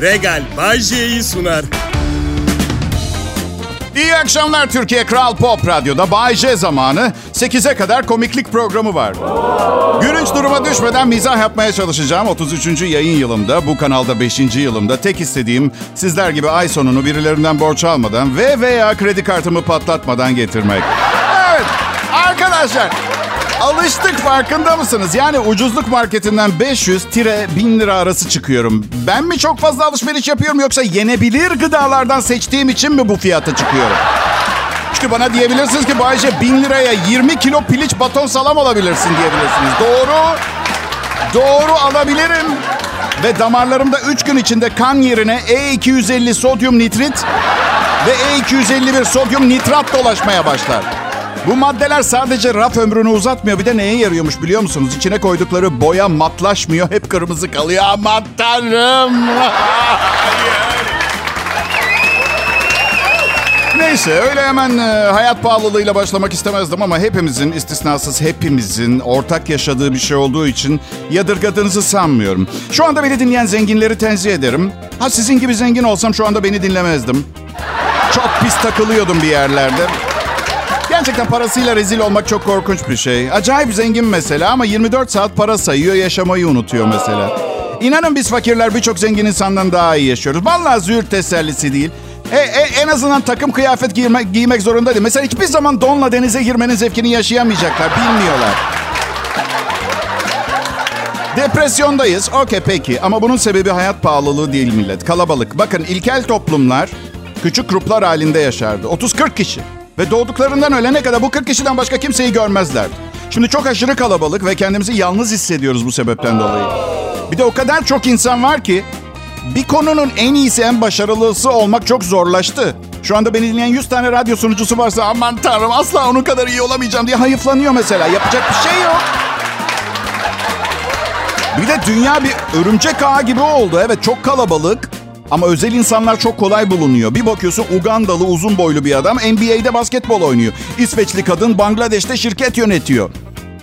Regal Bay J'yi sunar. İyi akşamlar Türkiye Kral Pop Radyo'da Bay J zamanı 8'e kadar komiklik programı var. Gülünç duruma düşmeden mizah yapmaya çalışacağım. 33. yayın yılımda, bu kanalda 5. yılımda tek istediğim sizler gibi ay sonunu birilerinden borç almadan ve veya kredi kartımı patlatmadan getirmek. Evet arkadaşlar Alıştık farkında mısınız? Yani ucuzluk marketinden 500-1000 lira arası çıkıyorum. Ben mi çok fazla alışveriş yapıyorum yoksa yenebilir gıdalardan seçtiğim için mi bu fiyata çıkıyorum? Çünkü bana diyebilirsiniz ki Bayce 1000 liraya 20 kilo piliç baton salam alabilirsin diyebilirsiniz. Doğru. Doğru alabilirim. Ve damarlarımda 3 gün içinde kan yerine E250 sodyum nitrit ve E251 sodyum nitrat dolaşmaya başlar. Bu maddeler sadece raf ömrünü uzatmıyor. Bir de neye yarıyormuş biliyor musunuz? İçine koydukları boya matlaşmıyor. Hep kırmızı kalıyor. Aman tanrım. Neyse öyle hemen e, hayat pahalılığıyla başlamak istemezdim ama hepimizin istisnasız hepimizin ortak yaşadığı bir şey olduğu için yadırgadığınızı sanmıyorum. Şu anda beni dinleyen zenginleri tenzih ederim. Ha sizin gibi zengin olsam şu anda beni dinlemezdim. Çok pis takılıyordum bir yerlerde. Gerçekten parasıyla rezil olmak çok korkunç bir şey. Acayip zengin mesela ama 24 saat para sayıyor, yaşamayı unutuyor mesela. İnanın biz fakirler birçok zengin insandan daha iyi yaşıyoruz. Vallahi züğürt tesellisi değil. E, e, en azından takım kıyafet giyme, giymek zorunda değil. Mesela hiçbir zaman donla denize girmenin zevkini yaşayamayacaklar. Bilmiyorlar. Depresyondayız. Okey peki. Ama bunun sebebi hayat pahalılığı değil millet. Kalabalık. Bakın ilkel toplumlar küçük gruplar halinde yaşardı. 30-40 kişi. Ve doğduklarından ölene kadar bu 40 kişiden başka kimseyi görmezlerdi. Şimdi çok aşırı kalabalık ve kendimizi yalnız hissediyoruz bu sebepten dolayı. Bir de o kadar çok insan var ki bir konunun en iyisi, en başarılısı olmak çok zorlaştı. Şu anda beni dinleyen 100 tane radyo sunucusu varsa aman tanrım asla onun kadar iyi olamayacağım diye hayıflanıyor mesela. Yapacak bir şey yok. Bir de dünya bir örümcek ağı gibi oldu. Evet çok kalabalık. Ama özel insanlar çok kolay bulunuyor. Bir bakıyorsun Ugandalı uzun boylu bir adam NBA'de basketbol oynuyor. İsveçli kadın Bangladeş'te şirket yönetiyor.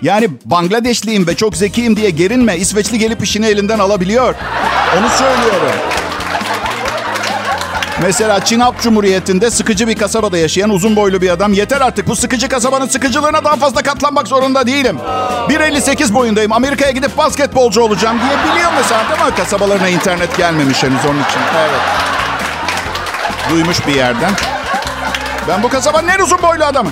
Yani Bangladeşliyim ve çok zekiyim diye gerinme. İsveçli gelip işini elinden alabiliyor. Onu söylüyorum. Mesela Çin Halk Cumhuriyeti'nde sıkıcı bir kasabada yaşayan uzun boylu bir adam. Yeter artık bu sıkıcı kasabanın sıkıcılığına daha fazla katlanmak zorunda değilim. 1.58 boyundayım. Amerika'ya gidip basketbolcu olacağım diye biliyor mesela değil mi? Kasabalarına internet gelmemiş henüz onun için. Evet. Duymuş bir yerden. Ben bu kasabanın en uzun boylu adamı.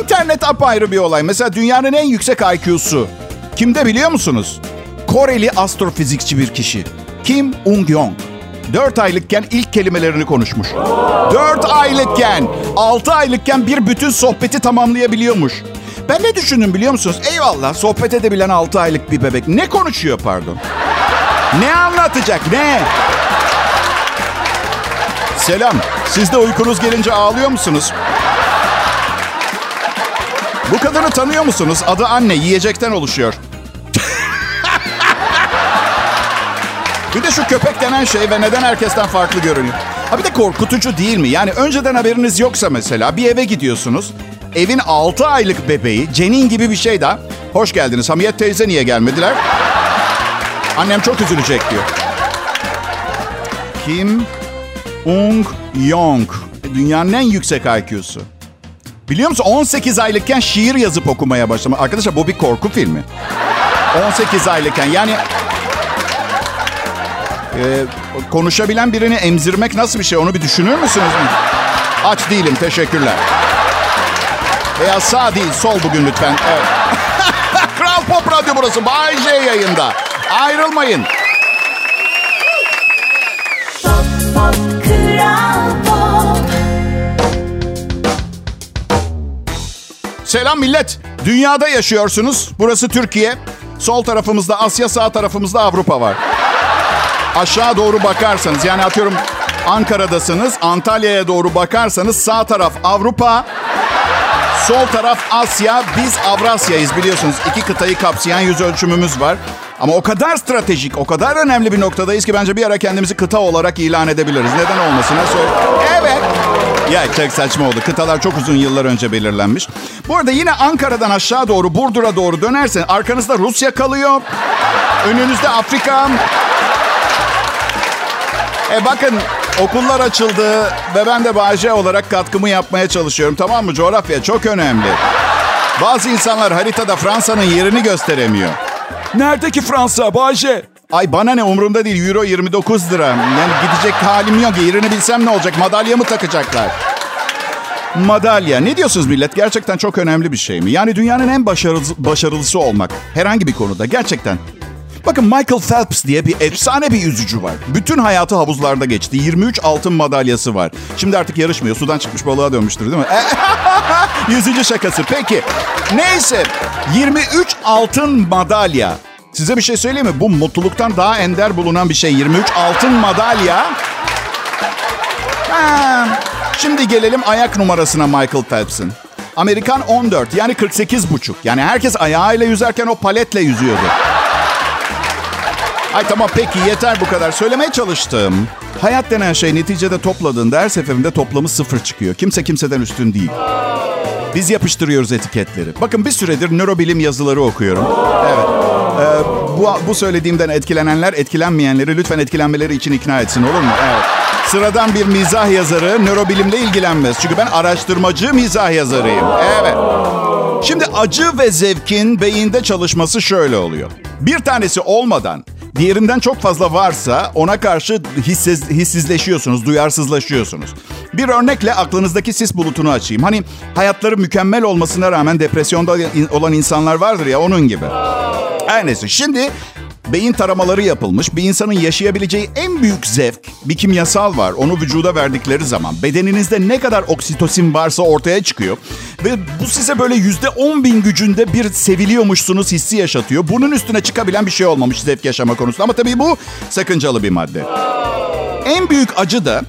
İnternet apayrı bir olay. Mesela dünyanın en yüksek IQ'su. Kimde biliyor musunuz? Koreli astrofizikçi bir kişi. Kim Ung-yong. 4 aylıkken ilk kelimelerini konuşmuş. 4 aylıkken, 6 aylıkken bir bütün sohbeti tamamlayabiliyormuş. Ben ne düşündüm biliyor musunuz? Eyvallah sohbet edebilen 6 aylık bir bebek. Ne konuşuyor pardon? Ne anlatacak ne? Selam. Siz de uykunuz gelince ağlıyor musunuz? Bu kadını tanıyor musunuz? Adı anne, yiyecekten oluşuyor. Bir de şu köpek denen şey ve neden herkesten farklı görünüyor? Ha bir de korkutucu değil mi? Yani önceden haberiniz yoksa mesela bir eve gidiyorsunuz. Evin 6 aylık bebeği, Cenin gibi bir şey daha. Hoş geldiniz. Hamiyet teyze niye gelmediler? Annem çok üzülecek diyor. Kim Ung Yong. Dünyanın en yüksek IQ'su. Biliyor musun 18 aylıkken şiir yazıp okumaya başlamış. Arkadaşlar bu bir korku filmi. 18 aylıkken yani e, konuşabilen birini emzirmek nasıl bir şey onu bir düşünür müsünüz? Aç değilim teşekkürler. Veya sağ değil sol bugün lütfen. Evet. Kral Pop Radyo burası. Bay J yayında. Ayrılmayın. Pop, pop, Kral Pop. Selam millet. Dünyada yaşıyorsunuz. Burası Türkiye. Sol tarafımızda Asya, sağ tarafımızda Avrupa var. Aşağı doğru bakarsanız yani atıyorum Ankara'dasınız. Antalya'ya doğru bakarsanız sağ taraf Avrupa, sol taraf Asya. Biz Avrasya'yız biliyorsunuz. İki kıtayı kapsayan yüz ölçümümüz var. Ama o kadar stratejik, o kadar önemli bir noktadayız ki bence bir ara kendimizi kıta olarak ilan edebiliriz. Neden olmasın? Evet. Ya çok saçma oldu. Kıtalar çok uzun yıllar önce belirlenmiş. Bu arada yine Ankara'dan aşağı doğru, Burdur'a doğru dönersen arkanızda Rusya kalıyor. Önünüzde Afrika. E bakın okullar açıldı ve ben de Bayce olarak katkımı yapmaya çalışıyorum. Tamam mı? Coğrafya çok önemli. Bazı insanlar haritada Fransa'nın yerini gösteremiyor. Nerede ki Fransa Bayce? Ay bana ne umurumda değil. Euro 29 lira. Yani gidecek halim yok. Yerini bilsem ne olacak? Madalya mı takacaklar? Madalya. Ne diyorsunuz millet? Gerçekten çok önemli bir şey mi? Yani dünyanın en başarılısı, başarılısı olmak. Herhangi bir konuda. Gerçekten. Bakın Michael Phelps diye bir efsane bir yüzücü var. Bütün hayatı havuzlarda geçti. 23 altın madalyası var. Şimdi artık yarışmıyor. Sudan çıkmış balığa dönmüştür değil mi? Yüzücü şakası. Peki. Neyse. 23 altın madalya. Size bir şey söyleyeyim mi? Bu mutluluktan daha ender bulunan bir şey. 23 altın madalya. Ha, Şimdi gelelim ayak numarasına Michael Phelps'in. Amerikan 14 yani 48 buçuk. Yani herkes ayağıyla yüzerken o paletle yüzüyordu. Ay tamam peki yeter bu kadar. Söylemeye çalıştım. Hayat denen şey neticede topladığında her seferinde toplamı sıfır çıkıyor. Kimse kimseden üstün değil. Biz yapıştırıyoruz etiketleri. Bakın bir süredir nörobilim yazıları okuyorum. Evet. Ee, bu, bu söylediğimden etkilenenler etkilenmeyenleri lütfen etkilenmeleri için ikna etsin olur mu? Evet. Sıradan bir mizah yazarı nörobilimle ilgilenmez. Çünkü ben araştırmacı mizah yazarıyım. Evet. Şimdi acı ve zevkin beyinde çalışması şöyle oluyor. Bir tanesi olmadan diğerinden çok fazla varsa ona karşı hissiz, hissizleşiyorsunuz, duyarsızlaşıyorsunuz. Bir örnekle aklınızdaki sis bulutunu açayım. Hani hayatları mükemmel olmasına rağmen depresyonda olan insanlar vardır ya onun gibi. Her neyse şimdi beyin taramaları yapılmış. Bir insanın yaşayabileceği en büyük zevk bir kimyasal var. Onu vücuda verdikleri zaman bedeninizde ne kadar oksitosin varsa ortaya çıkıyor. Ve bu size böyle yüzde on bin gücünde bir seviliyormuşsunuz hissi yaşatıyor. Bunun üstüne çıkabilen bir şey olmamış zevk yaşama konusunda. Ama tabii bu sakıncalı bir madde. En büyük acı da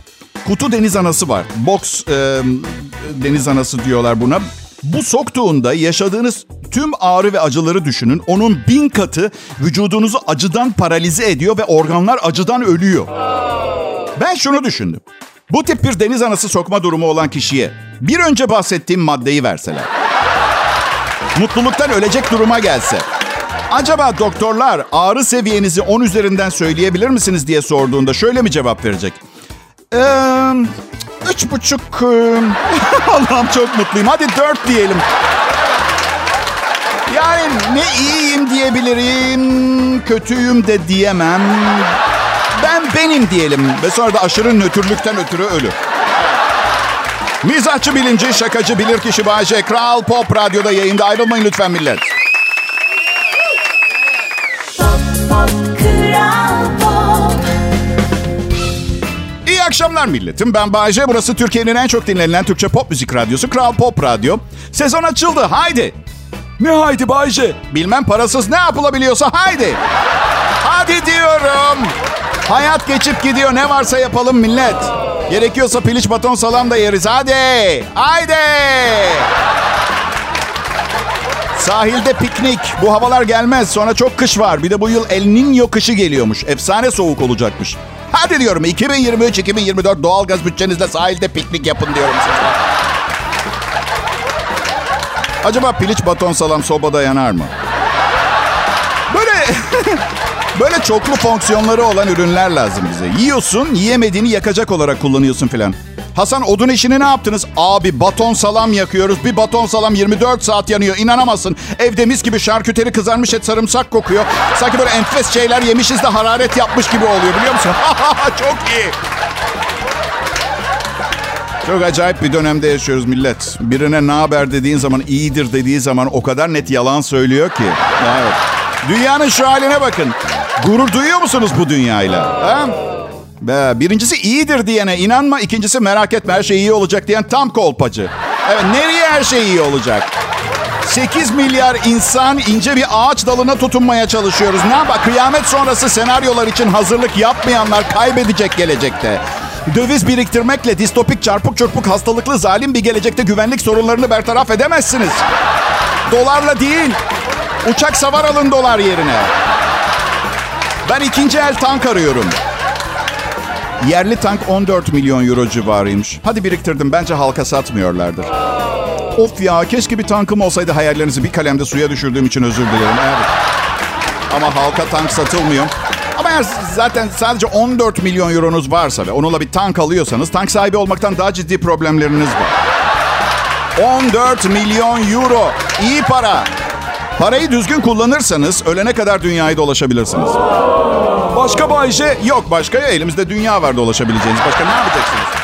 kutu deniz anası var. Box e, deniz anası diyorlar buna. Bu soktuğunda yaşadığınız tüm ağrı ve acıları düşünün. Onun bin katı vücudunuzu acıdan paralize ediyor ve organlar acıdan ölüyor. Ben şunu düşündüm. Bu tip bir deniz anası sokma durumu olan kişiye bir önce bahsettiğim maddeyi verseler. Mutluluktan ölecek duruma gelse. Acaba doktorlar ağrı seviyenizi 10 üzerinden söyleyebilir misiniz diye sorduğunda şöyle mi cevap verecek? Ee, üç buçuk. Allah'ım çok mutluyum. Hadi dört diyelim. Yani ne iyiyim diyebilirim, kötüyüm de diyemem. Ben benim diyelim ve sonra da aşırı nötrlükten ötürü ölü. Mizahçı bilinci, şakacı bilir kişi Bayece. Kral Pop Radyo'da yayında ayrılmayın lütfen millet. İyi akşamlar milletim. Ben Bayece. Burası Türkiye'nin en çok dinlenilen Türkçe pop müzik radyosu. Kral Pop Radyo. Sezon açıldı. Haydi. Ne haydi Bayce? Bilmem parasız ne yapılabiliyorsa haydi. Hadi diyorum. Hayat geçip gidiyor. Ne varsa yapalım millet. Gerekiyorsa piliç baton salam da yeriz. Hadi. Haydi. Sahilde piknik. Bu havalar gelmez. Sonra çok kış var. Bir de bu yıl El Niño kışı geliyormuş. Efsane soğuk olacakmış. Hadi diyorum 2023-2024 doğalgaz bütçenizle sahilde piknik yapın diyorum size. Acaba piliç baton salam sobada yanar mı? Böyle böyle çoklu fonksiyonları olan ürünler lazım bize. Yiyorsun, yiyemediğini yakacak olarak kullanıyorsun filan. Hasan odun işini ne yaptınız? Abi baton salam yakıyoruz. Bir baton salam 24 saat yanıyor. İnanamazsın. Evde mis gibi şarküteri kızarmış et sarımsak kokuyor. Sanki böyle enfes şeyler yemişiz de hararet yapmış gibi oluyor biliyor musun? Çok iyi. Çok acayip bir dönemde yaşıyoruz millet. Birine ne haber dediğin zaman, iyidir dediği zaman o kadar net yalan söylüyor ki. Evet. Dünyanın şu haline bakın. Gurur duyuyor musunuz bu dünyayla? Ha? Birincisi iyidir diyene inanma. ikincisi merak etme her şey iyi olacak diyen tam kolpacı. Evet nereye her şey iyi olacak? 8 milyar insan ince bir ağaç dalına tutunmaya çalışıyoruz. Ne yapar? Kıyamet sonrası senaryolar için hazırlık yapmayanlar kaybedecek gelecekte. Döviz biriktirmekle distopik çarpık çırpık hastalıklı zalim bir gelecekte güvenlik sorunlarını bertaraf edemezsiniz. Dolarla değil. Uçak savar alın dolar yerine. Ben ikinci el tank arıyorum. Yerli tank 14 milyon euro civarıymış. Hadi biriktirdim. Bence halka satmıyorlardır. Of ya keşke bir tankım olsaydı hayallerinizi bir kalemde suya düşürdüğüm için özür dilerim. Evet. Ama halka tank satılmıyor. Ama eğer zaten sadece 14 milyon euronuz varsa ve onunla bir tank alıyorsanız tank sahibi olmaktan daha ciddi problemleriniz var. 14 milyon euro. iyi para. Parayı düzgün kullanırsanız ölene kadar dünyayı dolaşabilirsiniz. Başka J. Yok başka ya elimizde dünya var dolaşabileceğiniz. Başka ne yapacaksınız?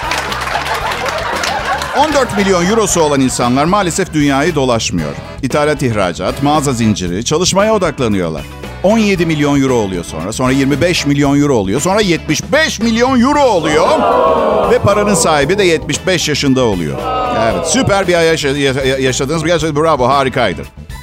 14 milyon eurosu olan insanlar maalesef dünyayı dolaşmıyor. İthalat, ihracat, mağaza zinciri, çalışmaya odaklanıyorlar. 17 milyon euro oluyor sonra. Sonra 25 milyon euro oluyor. Sonra 75 milyon euro oluyor. Ve paranın sahibi de 75 yaşında oluyor. Evet süper bir ay yaşa- yaşa- yaşadınız. Gerçekten bravo harikaydı.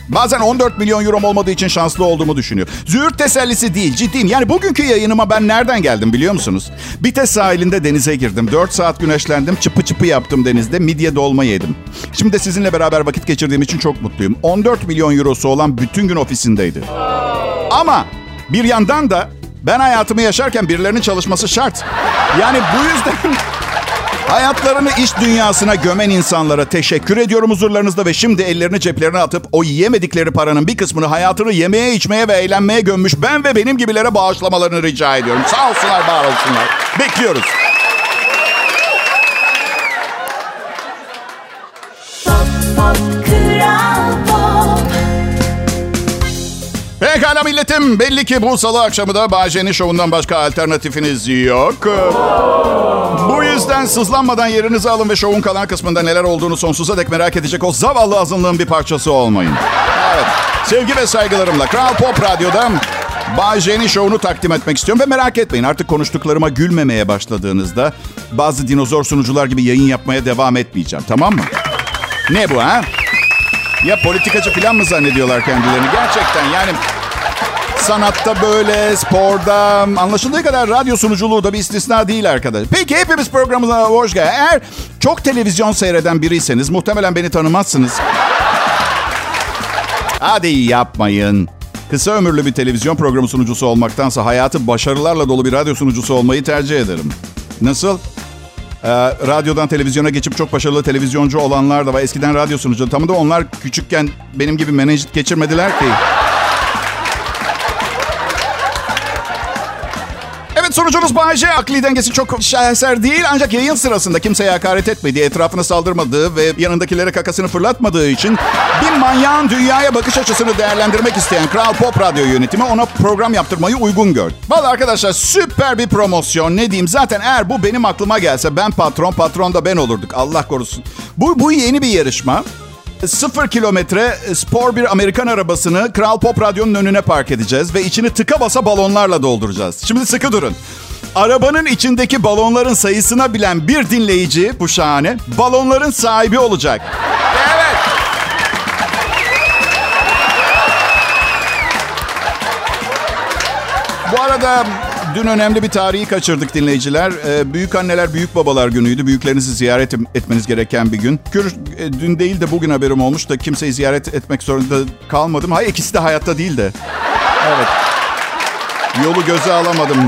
Bazen 14 milyon euro olmadığı için şanslı olduğumu düşünüyor. Züğürt tesellisi değil ciddiyim. Yani bugünkü yayınıma ben nereden geldim biliyor musunuz? Bites sahilinde denize girdim. 4 saat güneşlendim. Çıpı çıpı yaptım denizde. Midye dolma yedim. Şimdi de sizinle beraber vakit geçirdiğim için çok mutluyum. 14 milyon eurosu olan bütün gün ofisindeydi. Ama bir yandan da ben hayatımı yaşarken birilerinin çalışması şart. Yani bu yüzden hayatlarını iş dünyasına gömen insanlara teşekkür ediyorum huzurlarınızda ve şimdi ellerini ceplerine atıp o yiyemedikleri paranın bir kısmını hayatını yemeye, içmeye ve eğlenmeye gömmüş ben ve benim gibilere bağışlamalarını rica ediyorum. Sağ olsunlar, var olsunlar. Bekliyoruz. Pekala milletim. Belli ki bu salı akşamı da Bayce'nin şovundan başka alternatifiniz yok. Bu yüzden sızlanmadan yerinizi alın ve şovun kalan kısmında neler olduğunu sonsuza dek merak edecek o zavallı azınlığın bir parçası olmayın. Evet. Sevgi ve saygılarımla Kral Pop Radyo'da Bay J'nin şovunu takdim etmek istiyorum. Ve merak etmeyin artık konuştuklarıma gülmemeye başladığınızda bazı dinozor sunucular gibi yayın yapmaya devam etmeyeceğim. Tamam mı? Ne bu ha? Ya politikacı falan mı zannediyorlar kendilerini? Gerçekten yani sanatta böyle, sporda anlaşıldığı kadar radyo sunuculuğu da bir istisna değil arkadaş. Peki hepimiz programımıza hoş geldiniz. Eğer çok televizyon seyreden biriyseniz muhtemelen beni tanımazsınız. Hadi yapmayın. Kısa ömürlü bir televizyon programı sunucusu olmaktansa hayatı başarılarla dolu bir radyo sunucusu olmayı tercih ederim. Nasıl? Ee, radyodan televizyona geçip çok başarılı televizyoncu olanlar da var. Eskiden radyo sunucu. Tam da onlar küçükken benim gibi menajit geçirmediler ki. Evet sonucunuz Bay J. Akli dengesi çok şaheser değil ancak yayın sırasında kimseye hakaret etmediği, etrafına saldırmadığı ve yanındakilere kakasını fırlatmadığı için bir manyağın dünyaya bakış açısını değerlendirmek isteyen Kral Pop Radyo yönetimi ona program yaptırmayı uygun gördü. Valla arkadaşlar süper bir promosyon ne diyeyim zaten eğer bu benim aklıma gelse ben patron patron da ben olurduk Allah korusun. Bu, bu yeni bir yarışma. Sıfır kilometre spor bir Amerikan arabasını Kral Pop Radyo'nun önüne park edeceğiz ve içini tıka basa balonlarla dolduracağız. Şimdi sıkı durun. Arabanın içindeki balonların sayısına bilen bir dinleyici, bu şahane, balonların sahibi olacak. Evet. Bu arada dün önemli bir tarihi kaçırdık dinleyiciler. Ee, büyük anneler, büyük babalar günüydü. Büyüklerinizi ziyaret etmeniz gereken bir gün. Gör, e, dün değil de bugün haberim olmuş da kimseyi ziyaret etmek zorunda kalmadım. Hayır ikisi de hayatta değil de. Evet. Yolu göze alamadım.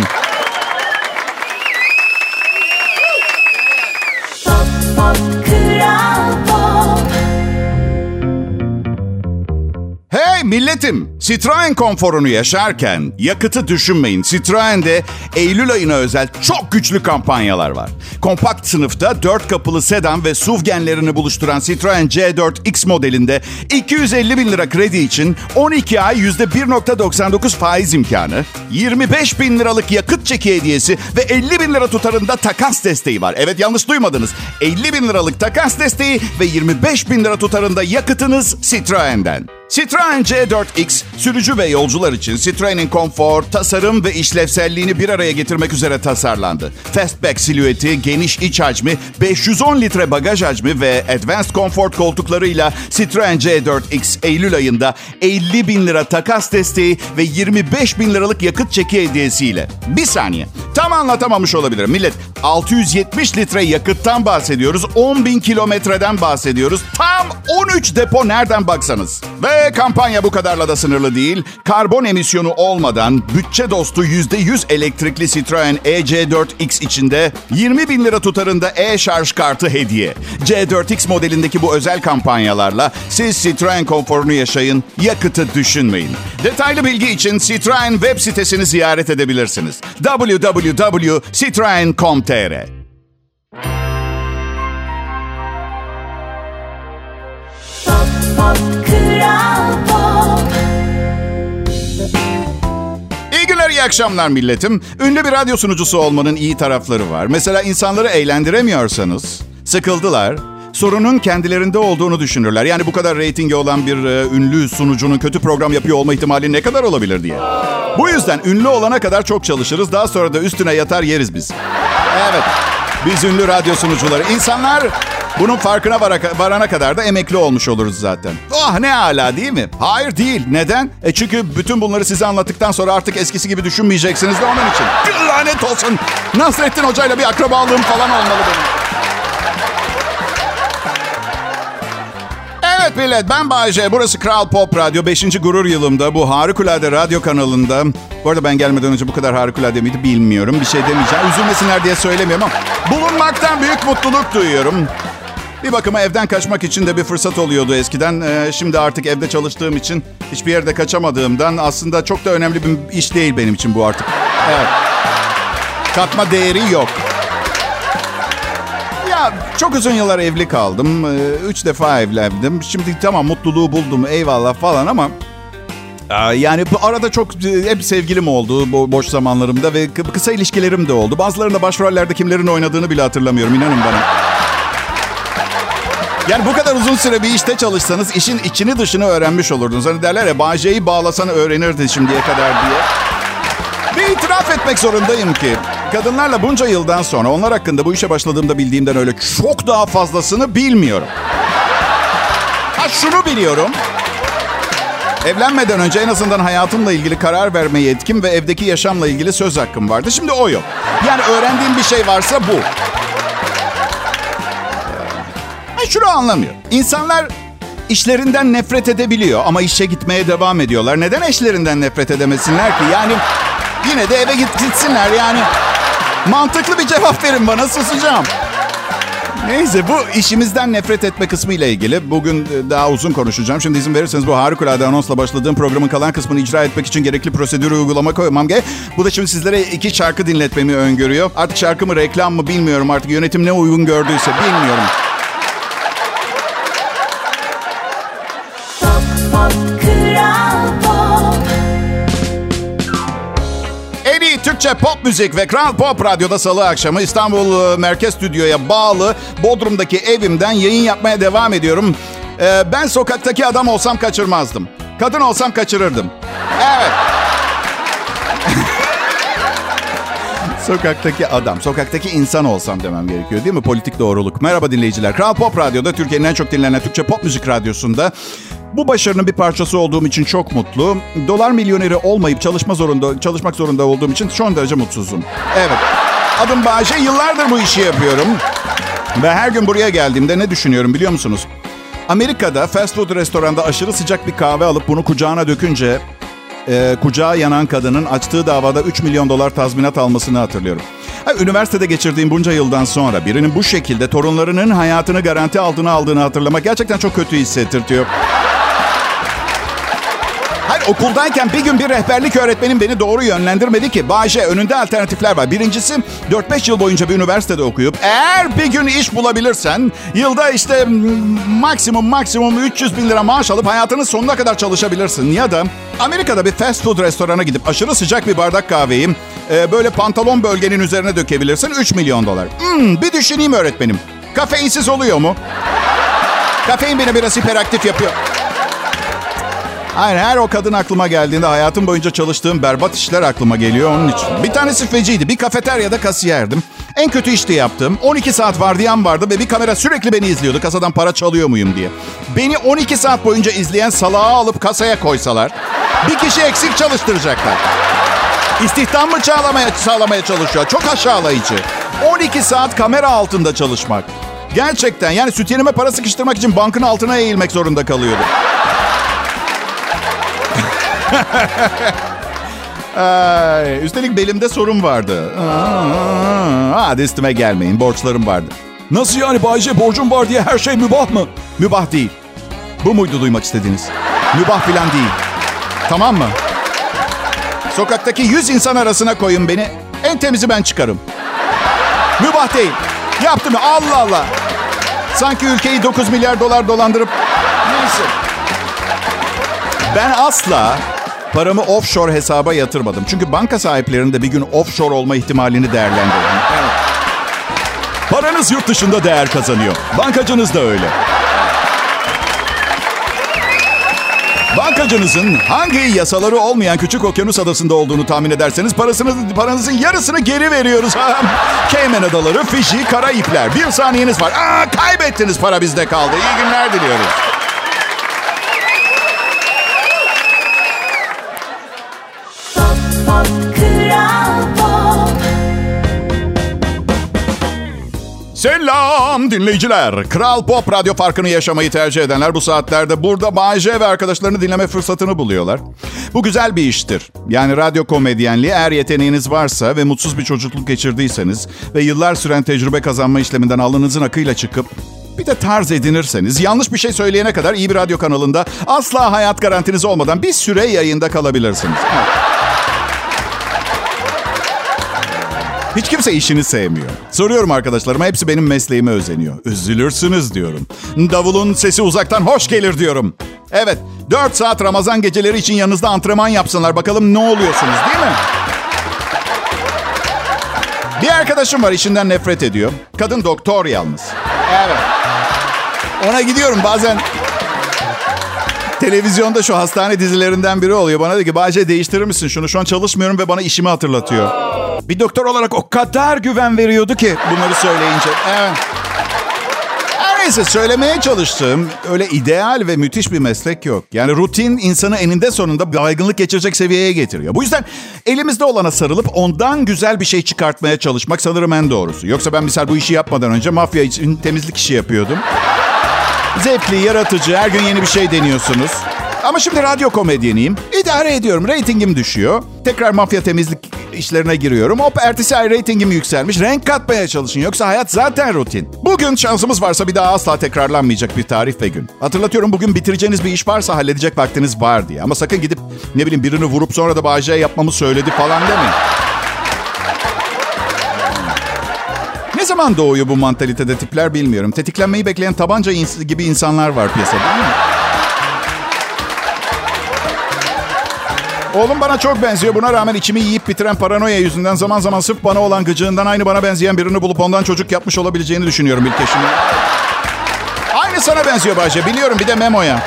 Milletim! Citroen konforunu yaşarken yakıtı düşünmeyin. Citroen'de Eylül ayına özel çok güçlü kampanyalar var. Kompakt sınıfta 4 kapılı sedan ve SUV genlerini buluşturan Citroen C4X modelinde 250 bin lira kredi için 12 ay %1.99 faiz imkanı, 25 bin liralık yakıt çeki hediyesi ve 50 bin lira tutarında takas desteği var. Evet yanlış duymadınız. 50 bin liralık takas desteği ve 25 bin lira tutarında yakıtınız Citroen'den. Citroen C4X sürücü ve yolcular için Citroen'in konfor, tasarım ve işlevselliğini bir araya getirmek üzere tasarlandı. Fastback silüeti, geniş iç hacmi, 510 litre bagaj hacmi ve Advanced Comfort koltuklarıyla Citroen C4X Eylül ayında 50 bin lira takas desteği ve 25 bin liralık yakıt çeki hediyesiyle. Bir saniye. Tam anlatamamış olabilirim. Millet 670 litre yakıttan bahsediyoruz. 10 bin kilometreden bahsediyoruz. Tam 13 depo nereden baksanız. Ve kampanya bu kadarla da sınırlı değil. Karbon emisyonu olmadan bütçe dostu %100 elektrikli Citroen EC4X içinde 20 bin lira tutarında e-şarj kartı hediye. C4X modelindeki bu özel kampanyalarla siz Citroen konforunu yaşayın, yakıtı düşünmeyin. Detaylı bilgi için Citroen web sitesini ziyaret edebilirsiniz. www.citroen.com.tr Pop Pop Pop İyi günler, iyi akşamlar milletim. Ünlü bir radyo sunucusu olmanın iyi tarafları var. Mesela insanları eğlendiremiyorsanız, sıkıldılar, sorunun kendilerinde olduğunu düşünürler. Yani bu kadar reytingi olan bir e, ünlü sunucunun kötü program yapıyor olma ihtimali ne kadar olabilir diye. Bu yüzden ünlü olana kadar çok çalışırız. Daha sonra da üstüne yatar yeriz biz. Evet, biz ünlü radyo sunucuları. İnsanlar bunun farkına vara- varana kadar da emekli olmuş oluruz zaten. Ah ne ala değil mi? Hayır değil. Neden? E çünkü bütün bunları size anlattıktan sonra artık eskisi gibi düşünmeyeceksiniz de onun için. Lanet olsun. Nasrettin Hoca'yla bir akrabalığım falan olmalı benim. Evet millet ben Bayece. Burası Kral Pop Radyo. 5. gurur yılımda bu harikulade radyo kanalında. Bu arada ben gelmeden önce bu kadar harikulade miydi bilmiyorum. Bir şey demeyeceğim. Üzülmesinler diye söylemiyorum ama bulunmaktan büyük mutluluk duyuyorum. Bir bakıma evden kaçmak için de bir fırsat oluyordu eskiden. Ee, şimdi artık evde çalıştığım için hiçbir yerde kaçamadığımdan aslında çok da önemli bir iş değil benim için bu artık. Evet. Katma değeri yok. Çok uzun yıllar evli kaldım. Ee, Üç defa evlendim. Şimdi tamam mutluluğu buldum eyvallah falan ama... Aa, Yani arada çok e, hep sevgilim oldu boş zamanlarımda ve kı- kısa ilişkilerim de oldu. Bazılarında başrollerde kimlerin oynadığını bile hatırlamıyorum inanın bana. Yani bu kadar uzun süre bir işte çalışsanız işin içini dışını öğrenmiş olurdunuz. Hani derler ya Bağcay'ı bağlasan öğrenirdin şimdiye kadar diye. Bir itiraf etmek zorundayım ki kadınlarla bunca yıldan sonra onlar hakkında bu işe başladığımda bildiğimden öyle çok daha fazlasını bilmiyorum. Ha şunu biliyorum. Evlenmeden önce en azından hayatımla ilgili karar verme yetkim ve evdeki yaşamla ilgili söz hakkım vardı. Şimdi o yok. Yani öğrendiğim bir şey varsa bu. Ben şunu anlamıyorum. İnsanlar işlerinden nefret edebiliyor ama işe gitmeye devam ediyorlar. Neden eşlerinden nefret edemesinler ki? Yani yine de eve git gitsinler yani. Mantıklı bir cevap verin bana susacağım. Neyse bu işimizden nefret etme kısmı ile ilgili. Bugün e, daha uzun konuşacağım. Şimdi izin verirseniz bu harikulade anonsla başladığım programın kalan kısmını icra etmek için gerekli prosedürü uygulama koymam gerek. Bu da şimdi sizlere iki şarkı dinletmemi öngörüyor. Artık şarkı mı reklam mı bilmiyorum artık. Yönetim ne uygun gördüyse bilmiyorum. Türkçe pop müzik ve Kral Pop Radyo'da salı akşamı İstanbul e, Merkez Stüdyo'ya bağlı Bodrum'daki evimden yayın yapmaya devam ediyorum. Ee, ben sokaktaki adam olsam kaçırmazdım. Kadın olsam kaçırırdım. Evet. Sokaktaki adam, sokaktaki insan olsam demem gerekiyor değil mi? Politik doğruluk. Merhaba dinleyiciler. Kral Pop Radyo'da Türkiye'nin en çok dinlenen Türkçe pop müzik radyosunda. Bu başarının bir parçası olduğum için çok mutlu. Dolar milyoneri olmayıp çalışma zorunda, çalışmak zorunda olduğum için son derece mutsuzum. Evet. Adım Bahçe. Yıllardır bu işi yapıyorum. Ve her gün buraya geldiğimde ne düşünüyorum biliyor musunuz? Amerika'da fast food restoranda aşırı sıcak bir kahve alıp bunu kucağına dökünce e, kucağı yanan kadının açtığı davada 3 milyon dolar tazminat almasını hatırlıyorum. Ha, üniversitede geçirdiğim bunca yıldan sonra birinin bu şekilde torunlarının hayatını garanti altına aldığını hatırlamak gerçekten çok kötü hissettirtiyor. Okuldayken bir gün bir rehberlik öğretmenim beni doğru yönlendirmedi ki. Bayşe önünde alternatifler var. Birincisi 4-5 yıl boyunca bir üniversitede okuyup eğer bir gün iş bulabilirsen yılda işte maksimum maksimum 300 bin lira maaş alıp hayatının sonuna kadar çalışabilirsin. Ya da Amerika'da bir fast food restorana gidip aşırı sıcak bir bardak kahveyi e, böyle pantolon bölgenin üzerine dökebilirsin 3 milyon dolar. Hmm, bir düşüneyim öğretmenim. Kafeinsiz oluyor mu? Kafein beni biraz hiperaktif yapıyor. Aynen her o kadın aklıma geldiğinde hayatım boyunca çalıştığım berbat işler aklıma geliyor onun için. Bir tanesi feciydi. Bir kafeteryada kasiyerdim. En kötü işte yaptım. 12 saat vardiyam vardı ve bir kamera sürekli beni izliyordu. Kasadan para çalıyor muyum diye. Beni 12 saat boyunca izleyen salağı alıp kasaya koysalar bir kişi eksik çalıştıracaklar. İstihdam mı sağlamaya, sağlamaya çalışıyor? Çok aşağılayıcı. 12 saat kamera altında çalışmak. Gerçekten yani sütyenime para sıkıştırmak için bankın altına eğilmek zorunda kalıyordum. Ay, üstelik belimde sorun vardı. Aa, Hadi üstüme gelmeyin. Borçlarım vardı. Nasıl yani Bayce borcum var diye her şey mübah mı? Mübah değil. Bu muydu duymak istediğiniz? Mübah filan değil. Tamam mı? Sokaktaki 100 insan arasına koyun beni. En temizi ben çıkarım. Mübah değil. Yaptım. Allah Allah. Sanki ülkeyi 9 milyar dolar dolandırıp... Neyse. Ben asla paramı offshore hesaba yatırmadım. Çünkü banka sahiplerinin de bir gün offshore olma ihtimalini değerlendirdim. Paranız yurt dışında değer kazanıyor. Bankacınız da öyle. Bankacınızın hangi yasaları olmayan küçük okyanus adasında olduğunu tahmin ederseniz parasını, paranızın yarısını geri veriyoruz. Cayman Adaları, Fiji, Karayipler. Bir saniyeniz var. Aa, kaybettiniz para bizde kaldı. İyi günler diliyoruz. Selam dinleyiciler. Kral Pop Radyo farkını yaşamayı tercih edenler bu saatlerde burada Bay ve arkadaşlarını dinleme fırsatını buluyorlar. Bu güzel bir iştir. Yani radyo komedyenliği eğer yeteneğiniz varsa ve mutsuz bir çocukluk geçirdiyseniz ve yıllar süren tecrübe kazanma işleminden alnınızın akıyla çıkıp bir de tarz edinirseniz yanlış bir şey söyleyene kadar iyi bir radyo kanalında asla hayat garantiniz olmadan bir süre yayında kalabilirsiniz. Hiç kimse işini sevmiyor. Soruyorum arkadaşlarıma hepsi benim mesleğime özeniyor. Üzülürsünüz diyorum. Davulun sesi uzaktan hoş gelir diyorum. Evet 4 saat Ramazan geceleri için yanınızda antrenman yapsınlar. Bakalım ne oluyorsunuz değil mi? Bir arkadaşım var işinden nefret ediyor. Kadın doktor yalnız. Evet. Ona gidiyorum bazen Televizyonda şu hastane dizilerinden biri oluyor. Bana diyor ki Bahçe değiştirir misin şunu? Şu an çalışmıyorum ve bana işimi hatırlatıyor. Bir doktor olarak o kadar güven veriyordu ki bunları söyleyince. Evet. Her neyse söylemeye çalıştığım öyle ideal ve müthiş bir meslek yok. Yani rutin insanı eninde sonunda baygınlık geçirecek seviyeye getiriyor. Bu yüzden elimizde olana sarılıp ondan güzel bir şey çıkartmaya çalışmak sanırım en doğrusu. Yoksa ben misal bu işi yapmadan önce mafya için temizlik işi yapıyordum. Zevkli, yaratıcı, her gün yeni bir şey deniyorsunuz. Ama şimdi radyo komedyeniyim. İdare ediyorum. Ratingim düşüyor. Tekrar mafya temizlik işlerine giriyorum. Hop ertesi ay ratingim yükselmiş. Renk katmaya çalışın. Yoksa hayat zaten rutin. Bugün şansımız varsa bir daha asla tekrarlanmayacak bir tarih ve gün. Hatırlatıyorum bugün bitireceğiniz bir iş varsa halledecek vaktiniz var diye. Ama sakın gidip ne bileyim birini vurup sonra da bağcıya yapmamı söyledi falan demeyin. Ne zaman doğuyor bu mantalitede tipler bilmiyorum. Tetiklenmeyi bekleyen tabanca ins- gibi insanlar var piyasada değil mi? Oğlum bana çok benziyor. Buna rağmen içimi yiyip bitiren paranoya yüzünden zaman zaman sırf bana olan gıcığından aynı bana benzeyen birini bulup ondan çocuk yapmış olabileceğini düşünüyorum ilk eşimin. Aynı sana benziyor Bahçe. Biliyorum bir de Memo'ya.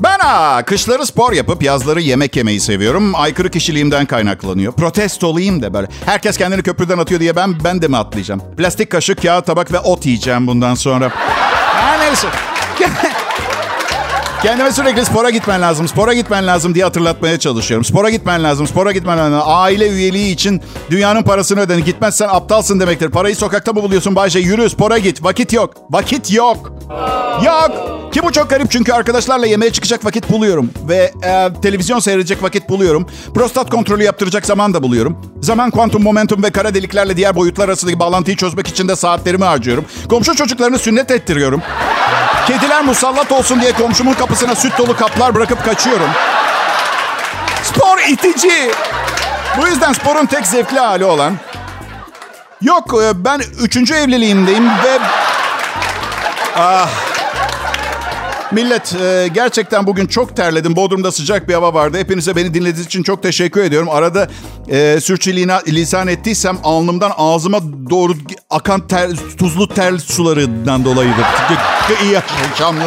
Ben ha, kışları spor yapıp yazları yemek yemeyi seviyorum. Aykırı kişiliğimden kaynaklanıyor. Protestoluyum da böyle. Herkes kendini köprüden atıyor diye ben ben de mi atlayacağım? Plastik kaşık, kağıt, tabak ve ot yiyeceğim bundan sonra. Her neyse. Kendime sürekli spora gitmen lazım, spora gitmen lazım diye hatırlatmaya çalışıyorum. Spora gitmen lazım, spora gitmen lazım. Aile üyeliği için dünyanın parasını ödedin. Gitmezsen aptalsın demektir. Parayı sokakta mı buluyorsun Bayşe? Yürü spora git. Vakit yok. Vakit yok. Yok. Ki bu çok garip çünkü arkadaşlarla yemeğe çıkacak vakit buluyorum. Ve e, televizyon seyredecek vakit buluyorum. Prostat kontrolü yaptıracak zaman da buluyorum. Zaman, kuantum, momentum ve kara deliklerle diğer boyutlar arasındaki bağlantıyı çözmek için de saatlerimi harcıyorum. Komşu çocuklarını sünnet ettiriyorum. Kediler musallat olsun diye komşumun kapısına süt dolu kaplar bırakıp kaçıyorum. Spor itici. Bu yüzden sporun tek zevkli hali olan... Yok e, ben üçüncü evliliğimdeyim ve... Ah... Millet e, gerçekten bugün çok terledim. Bodrum'da sıcak bir hava vardı. Hepinize beni dinlediğiniz için çok teşekkür ediyorum. Arada e, sürçüliğine lisan ettiysem alnımdan ağzıma doğru akan ter, tuzlu ter sularından dolayıdır. İyi akşamlar.